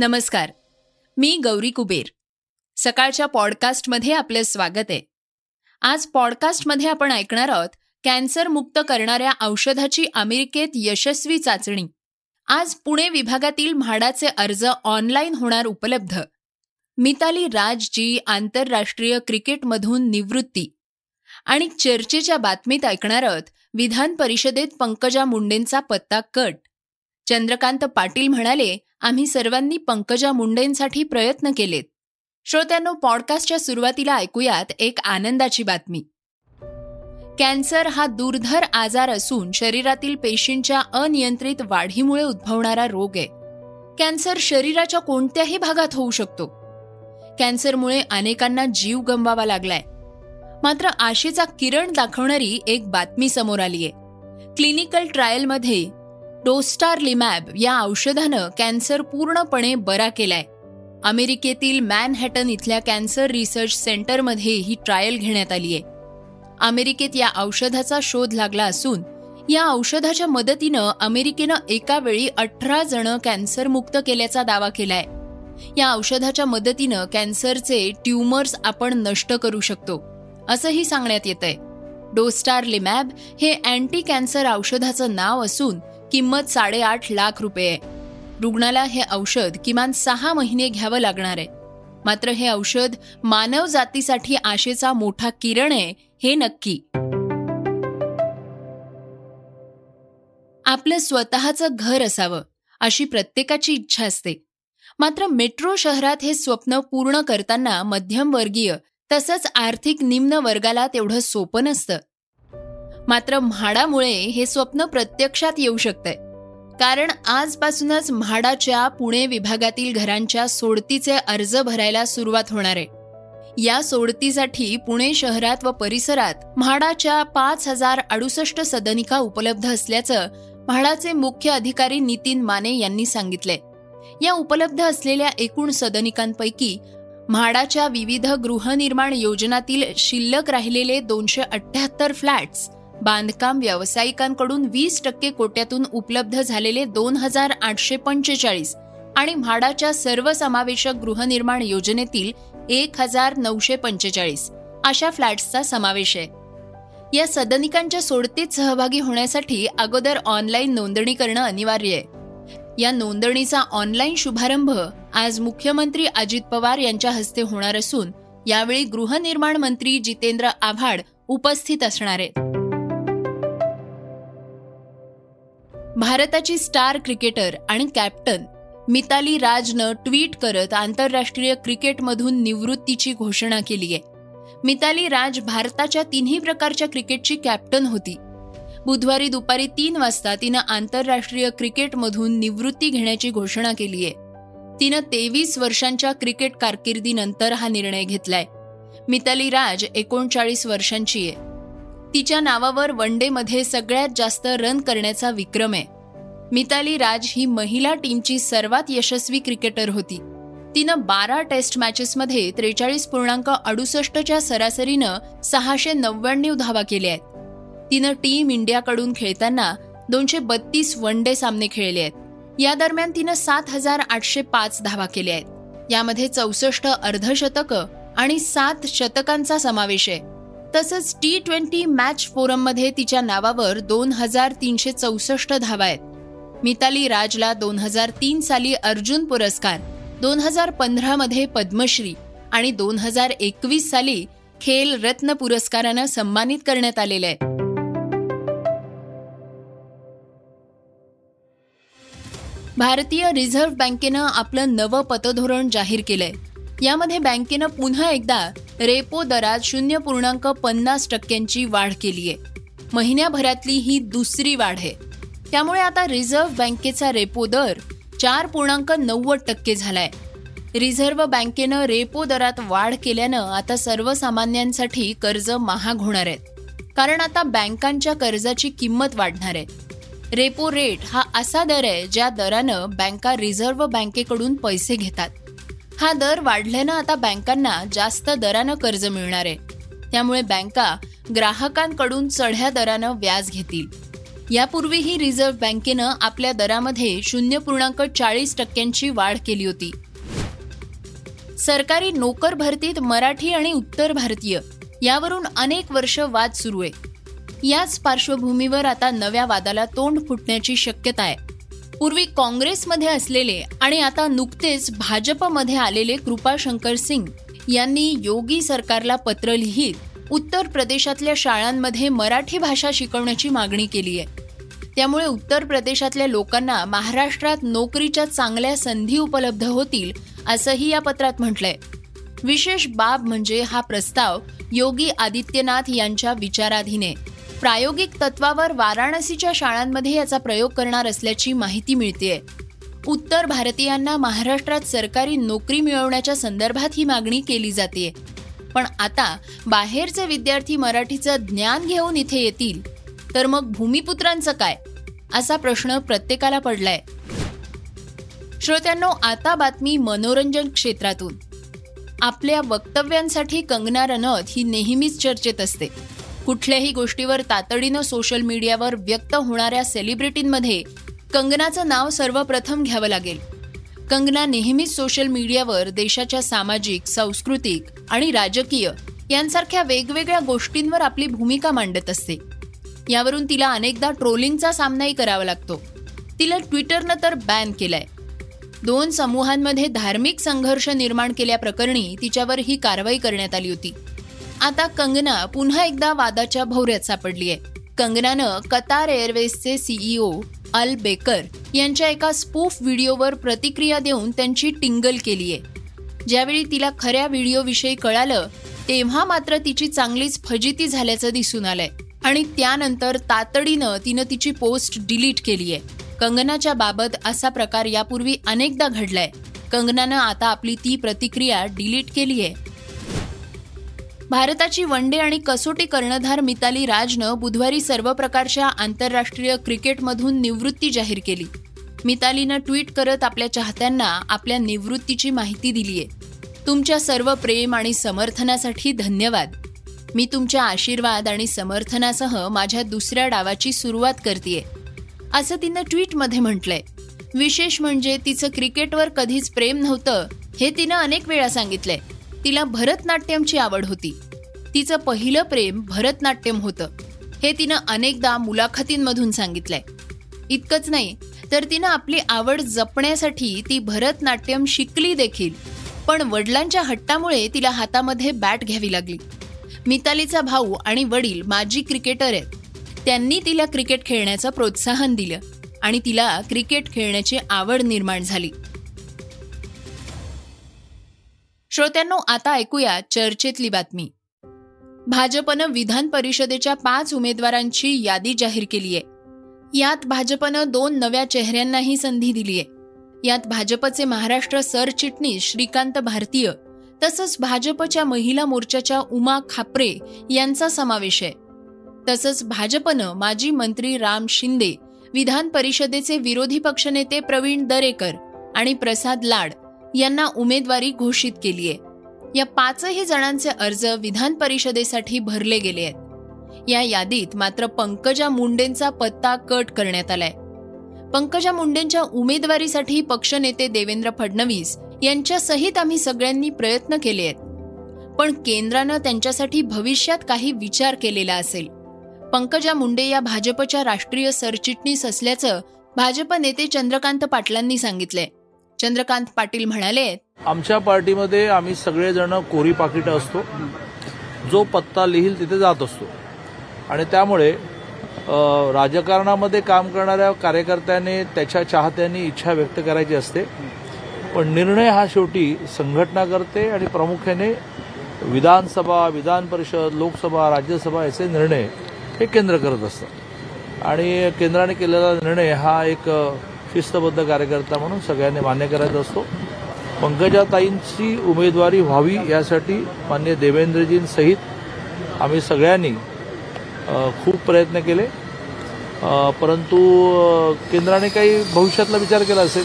नमस्कार. मी गौरी कुबेर. सकाळच्या पॉडकास्टमध्ये आपलं स्वागत आहे. आज पॉडकास्टमध्ये आपण ऐकणार आहोत कॅन्सर मुक्त करणाऱ्या औषधाची अमेरिकेत यशस्वी चाचणी. आज पुणे विभागातील म्हाडाचे अर्ज ऑनलाईन होणार उपलब्ध. मिताली राजजी आंतरराष्ट्रीय क्रिकेटमधून निवृत्ती. आणि चर्चेच्या बातमीत ऐकणार आहोत विधान परिषदेत पंकजा मुंडेंचा पत्ता कट. चंद्रकांत पाटील म्हणाले आम्ही सर्वांनी पंकजा मुंडेंसाठी प्रयत्न केलेत. श्रोत्यांनो पॉडकास्टच्या सुरुवातीला ऐकूयात एक आनंदाची बातमी. कॅन्सर हा दुर्धर आजार असून शरीरातील पेशींच्या अनियंत्रित वाढीमुळे उद्भवणारा रोग आहे. कॅन्सर शरीराच्या कोणत्याही भागात होऊ शकतो. कॅन्सरमुळे अनेकांना जीव गमवावा लागलाय. मात्र आशेचा किरण दाखवणारी एक बातमी समोर आलीय. क्लिनिकल ट्रायलमध्ये डोस्टारलिमॅब या औषधानं कॅन्सर पूर्णपणे बरा केलाय. अमेरिकेतील मॅनहॅटन इथल्या कॅन्सर रिसर्च सेंटरमध्ये ही ट्रायल घेण्यात आली आहे अमेरिकेत या औषधाचा शोध लागला असून या औषधाच्या मदतीनं अमेरिकेनं एका वेळी अठरा जण कॅन्सरमुक्त केल्याचा दावा केलाय. या औषधाच्या मदतीनं कॅन्सरचे ट्युमर्स आपण नष्ट करू शकतो असंही सांगण्यात येत आहे डोस्टार लिमॅब हे अँटी कॅन्सर औषधाचं नाव असून किंमत साडेआठ लाख रुपये. रुग्णाला हे औषध किमान सहा महिने घ्यावं लागणार आहे. मात्र हे औषध मानव जातीसाठी आशेचा मोठा किरण आहे हे नक्की. आपलं स्वतःचं घर असावं अशी प्रत्येकाची इच्छा असते. मात्र मेट्रो शहरात हे स्वप्न पूर्ण करताना मध्यमवर्गीय तसंच आर्थिक निम्न वर्गाला तेवढं सोपं नसतं. मात्र म्हाडामुळे हे स्वप्न प्रत्यक्षात येऊ शकतंय. कारण आजपासूनच म्हाडाच्या पुणे विभागातील घरांच्या सोडतीचे अर्ज भरायला सुरुवात होणार आहे. या सोडतीसाठी पुणे शहरात व परिसरात म्हाडाच्या पाच हजार अडुसष्ट सदनिका उपलब्ध असल्याचं म्हाडाचे मुख्य अधिकारी नितीन माने यांनी सांगितले या उपलब्ध असलेल्या एकूण सदनिकांपैकी म्हाडाच्या विविध गृहनिर्माण योजनातील शिल्लक राहिलेले दोनशे अठ्ठ्याहत्तर फ्लॅट्स बांधकाम व्यावसायिकांकडून वीस टक्के कोट्यातून उपलब्ध झालेले दोन हजार आठशे पंचेचाळीस आणि म्हाडाच्या सर्वसमावेशक गृहनिर्माण योजनेतील एक हजार नऊशे पंचेचाळीस अशा फ्लॅट्सचा समावेश आहे. या सदनिकांच्या सोडतीत सहभागी होण्यासाठी अगोदर ऑनलाईन नोंदणी करणं अनिवार्य आहे. या नोंदणीचा ऑनलाईन शुभारंभ आज मुख्यमंत्री अजित पवार यांच्या हस्ते होणार असून यावेळी गृहनिर्माण मंत्री जितेंद्र आव्हाड उपस्थित असणार आहेत. भारताची स्टार क्रिकेटर आणि कॅप्टन मिताली राजनं ट्विट करत आंतरराष्ट्रीय क्रिकेटमधून निवृत्तीची घोषणा केली आहे. मिताली राज भारताच्या तिन्ही प्रकारच्या क्रिकेटची कॅप्टन होती. बुधवारी दुपारी तीन वाजता तिनं आंतरराष्ट्रीय क्रिकेटमधून निवृत्ती घेण्याची घोषणा केली आहे. तिनं तेवीस वर्षांच्या क्रिकेट कारकिर्दीनंतर हा निर्णय घेतलाय. मिताली राज एकोणचाळीस वर्षांची आहे. तिच्या नावावर वन डेमध्ये सगळ्यात जास्त रन करण्याचा विक्रम आहे. मिताली राज ही महिला टीमची सर्वात यशस्वी क्रिकेटर होती. तिनं बारा टेस्ट मॅचेसमध्ये त्रेचाळीस पूर्णांक अडुसष्टच्या सरासरीनं सहाशे नव्याण्णव धावा केल्या आहेत. तिनं टीम इंडियाकडून खेळताना दोनशे बत्तीस वन डे सामने खेळले आहेत. या दरम्यान तिनं सात हजार आठशे पाच धावा केल्या आहेत. यामध्ये चौसष्ट अर्धशतकं आणि सात शतकांचा समावेश आहे. तसंच टी ट्वेंटी मॅच फोरममध्ये तिच्या नावावर दोन हजार तीनशे चौसष्ट धावा आहेत. मिताली राजला दोन हजार तीन साली अर्जुन पुरस्कार दोन हजार पंधरामध्ये पद्मश्री आणि दोन हजार एकवीस साली खेल रत्न पुरस्कारानं सन्मानित करण्यात आलेलं आहे भारतीय रिझर्व्ह बँकेनं आपलं नवं पतधोरण जाहीर केलंय. यामध्ये बँकेनं पुन्हा एकदा रेपो दरात शून्य पूर्णांक पन्नास टक्क्यांची वाढ केली आहे. महिन्याभरातली ही दुसरी वाढ आहे. त्यामुळे आता रिझर्व्ह बँकेचा रेपो दर चार पूर्णांक नव्वद टक्के झालाय. रिझर्व्ह बँकेनं रेपो दरात वाढ केल्यानं आता सर्वसामान्यांसाठी कर्ज महाग होणार आहेत. कारण आता बँकांच्या कर्जाची किंमत वाढणार आहे. रेपो रेट हा असा दर आहे ज्या दरानं बँका रिझर्व्ह बँकेकडून पैसे घेतात. हा दर वाढल्यानं आता बँकांना जास्त दरानं कर्ज मिळणार आहे. त्यामुळे बँका ग्राहकांकडून चढ्या दरानं व्याज घेतील. यापूर्वीही रिझर्व्ह बँकेनं आपल्या दरामध्ये शून्य पूर्णांक चाळीस टक्क्यांची वाढ केली होती. सरकारी नोकर भरतीत मराठी आणि उत्तर भारतीय यावरून अनेक वर्ष वाद सुरू आहे. याच पार्श्वभूमीवर आता नव्या वादाला तोंड फुटण्याची शक्यता आहे. पूर्वी काँग्रेसमध्ये असलेले आणि आता नुकतेच भाजपमध्ये आलेले कृपाशंकर सिंग यांनी योगी सरकारला पत्र लिहित उत्तर प्रदेशातल्या शाळांमध्ये मराठी भाषा शिकवण्याची मागणी केली आहे. त्यामुळे उत्तर प्रदेशातल्या लोकांना महाराष्ट्रात नोकरीच्या चांगल्या संधी उपलब्ध होतील असंही या पत्रात म्हटलंय. विशेष बाब म्हणजे हा प्रस्ताव योगी आदित्यनाथ यांच्या विचाराधीन आहे. प्रायोगिक तत्वावर वाराणसीच्या शाळांमध्ये याचा प्रयोग करणार असल्याची माहिती मिळतेय. उत्तर भारतीयांना महाराष्ट्रात सरकारी नोकरी मिळवण्याच्या संदर्भात ही मागणी केली जाते पण आता बाहेरचे विद्यार्थी मराठीचं ज्ञान घेऊन इथे येतील. तर मग भूमिपुत्रांचं काय? असा प्रश्न प्रत्येकाला पडलाय. श्रोत्यांनो आता बातमी मनोरंजन क्षेत्रातून. आपल्या वक्तव्यांसाठी कंगना रनौत ही नेहमीच चर्चेत असते. कुठल्याही गोष्टीवर तातडीनं सोशल मीडियावर व्यक्त होणाऱ्या सेलिब्रिटींमध्ये कंगनाचं नाव सर्वप्रथम घ्यावं लागेल. कंगना नेहमीच सोशल मीडियावर देशाच्या सामाजिक सांस्कृतिक आणि राजकीय यांसारख्या वेगवेगळ्या गोष्टींवर आपली भूमिका मांडत असते. यावरून तिला अनेकदा ट्रोलिंगचा सामनाही करावा लागतो. तिला ट्विटरनं तर बॅन केलाय. दोन समूहांमध्ये धार्मिक संघर्ष निर्माण केल्याप्रकरणी तिच्यावर ही कारवाई करण्यात आली होती. आता कंगना पुन्हा एकदा वादाच्या भोवऱ्यात सापडली आहे. कंगनानं कतार एअरवेजचे सीईओ अल बेकर यांच्या एका स्पूफ व्हिडिओवर प्रतिक्रिया देऊन त्यांची टिंगल केली आहे. ज्यावेळी तिला खऱ्या व्हिडिओविषयी कळालं तेव्हा मात्र तिची चांगलीच फजिती झाल्याचं दिसून आलंय. आणि त्यानंतर तातडीनं तिनं तिची पोस्ट डिलीट केली आहे. कंगनाच्या बाबत असा प्रकार यापूर्वी अनेकदा घडलाय. कंगनानं आता आपली ती प्रतिक्रिया डिलीट केली आहे. भारताची वनडे आणि कसोटी कर्णधार मिताली राजनं बुधवारी सर्व प्रकारच्या आंतरराष्ट्रीय क्रिकेटमधून निवृत्ती जाहीर केली. मितालीनं ट्विट करत आपल्या चाहत्यांना आपल्या निवृत्तीची माहिती दिलीय. तुमच्या सर्व प्रेम आणि समर्थनासाठी धन्यवाद. मी तुमच्या आशीर्वाद आणि समर्थनासह माझ्या दुसऱ्या डावाची सुरुवात करतेय. असं तिनं ट्विटमध्ये म्हटलंय. विशेष म्हणजे तिचं क्रिकेटवर कधीच प्रेम नव्हतं हे तिनं अनेक वेळा सांगितलंय. तिला भरतनाट्यमची आवड होती. तिचं पहिलं प्रेम भरतनाट्यम होतं. हे तिनं अनेकदा मुलाखतींमधून सांगितलंय. इतकंच नाही तर तिनं आपली आवड जपण्यासाठी ती भरतनाट्यम शिकली देखील. पण वडिलांच्या हट्टामुळे तिला हातामध्ये बॅट घ्यावी लागली. मितालीचा भाऊ आणि वडील माजी क्रिकेटर आहेत. त्यांनी तिला क्रिकेट खेळण्याचं प्रोत्साहन दिलं आणि तिला क्रिकेट खेळण्याची आवड निर्माण झाली. श्रोत्यांनो आता ऐकूया चर्चेतली बातमी. भाजपनं विधान परिषदेच्या पाच उमेदवारांची यादी जाहीर केली आहे. यात भाजपनं दोन नव्या चेहऱ्यांनाही संधी दिली आहे. यात भाजपचे महाराष्ट्र सरचिटणीस श्रीकांत भारतीय तसंच भाजपच्या महिला मोर्चाच्या उमा खापरे यांचा समावेश आहे. तसंच भाजपनं माजी मंत्री राम शिंदे विधान परिषदेचे विरोधी पक्षनेते प्रवीण दरेकर आणि प्रसाद लाड यांना उमेदवारी घोषित केली आहे. या पाचही जणांचे अर्ज विधान परिषदेसाठी भरले गेले आहेत. या यादीत मात्र पंकजा मुंडेंचा पत्ता कट करण्यात आलाय. पंकजा मुंडेंच्या उमेदवारीसाठी पक्षनेते देवेंद्र फडणवीस यांच्या सहित आम्ही सगळ्यांनी प्रयत्न केले आहेत. पण केंद्रानं त्यांच्यासाठी भविष्यात काही विचार केलेला असेल. पंकजा मुंडे या भाजपच्या राष्ट्रीय सरचिटणीस असल्याचं भाजप नेते चंद्रकांत पाटलांनी सांगितलंय. चंद्रकांत पाटील म्हणाले आमच्या पार्टीमध्ये आम्ही सगळेजण कोरी पाकिट असतो. जो पत्ता लिहिल तिथे जात असतो. आणि त्यामुळे राजकारणामध्ये काम करणाऱ्या कार्यकर्त्याने त्याच्या चाहत्यांनी इच्छा व्यक्त करायची असते. पण निर्णय हा शेवटी संघटना करते आणि प्रामुख्याने विधानसभा विधान परिषद लोकसभा राज्यसभा याचे निर्णय हे केंद्र करत असतं आणि केंद्राने केलेला निर्णय हा एक शिस्तबद्ध कार्यकर्ता म्हणून सगळ्यांनी मान्य करायचा असतो. पंकजाताईंची उमेदवारी व्हावी यासाठी मान्य देवेंद्रजींसहित आम्ही सगळ्यांनी खूप प्रयत्न केले. परंतु केंद्राने काही भविष्यातला विचार केला असेल?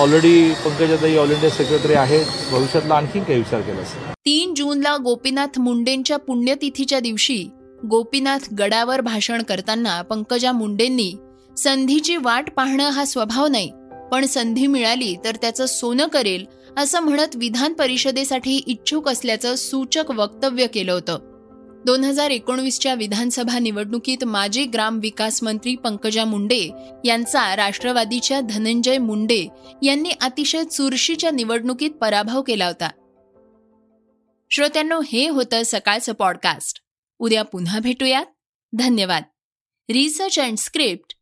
ऑलरेडी पंकजाताई ऑल इंडिया सेक्रेटरी आहेत. भविष्यातला आणखी काही विचार केला असेल? तीन जूनला गोपीनाथ मुंडेंच्या पुण्यतिथीच्या दिवशी गोपीनाथ गडावर भाषण करताना पंकजा मुंडेंनी संधीची वाट पाहणं हा स्वभाव नाही पण संधी मिळाली तर त्याचं सोनं करेल असं म्हणत विधान परिषदेसाठी इच्छुक असल्याचं सूचक वक्तव्य केलं होतं. दोन हजार एकोणवीसच्या विधानसभा निवडणुकीत माजी ग्राम विकास मंत्री पंकजा मुंडे यांचा राष्ट्रवादीच्या धनंजय मुंडे यांनी अतिशय चुरशीच्या निवडणुकीत पराभव केला होता. श्रोत्यांनो हे होतं सकाळचं पॉडकास्ट उद्या पुन्हा भेटूयात. धन्यवाद. Research and script